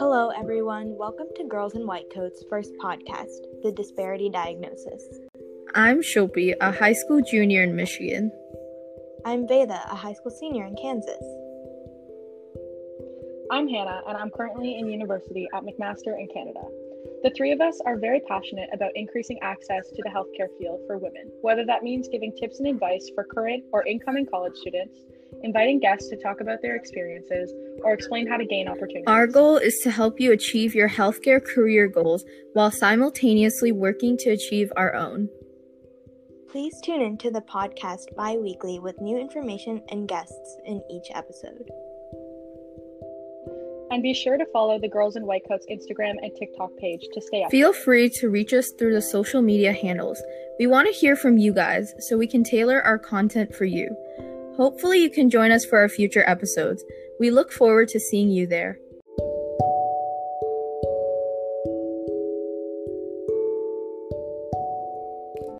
Hello, everyone. Welcome to Girls in White Coats' first podcast, The Disparity Diagnosis. I'm Shopi, a high school junior in Michigan. I'm Veda, a high school senior in Kansas. I'm Hannah, and I'm currently in university at McMaster in Canada. The three of us are very passionate about increasing access to the healthcare field for women, whether that means giving tips and advice for current or incoming college students, inviting guests to talk about their experiences, or explain how to gain opportunities. Our goal is to help you achieve your healthcare career goals while simultaneously working to achieve our own. Please tune in to the podcast bi weekly with new information and guests in each episode. And be sure to follow the Girls in White Coats Instagram and TikTok page to stay up. Feel free to reach us through the social media handles. We want to hear from you guys so we can tailor our content for you. Hopefully, you can join us for our future episodes. We look forward to seeing you there.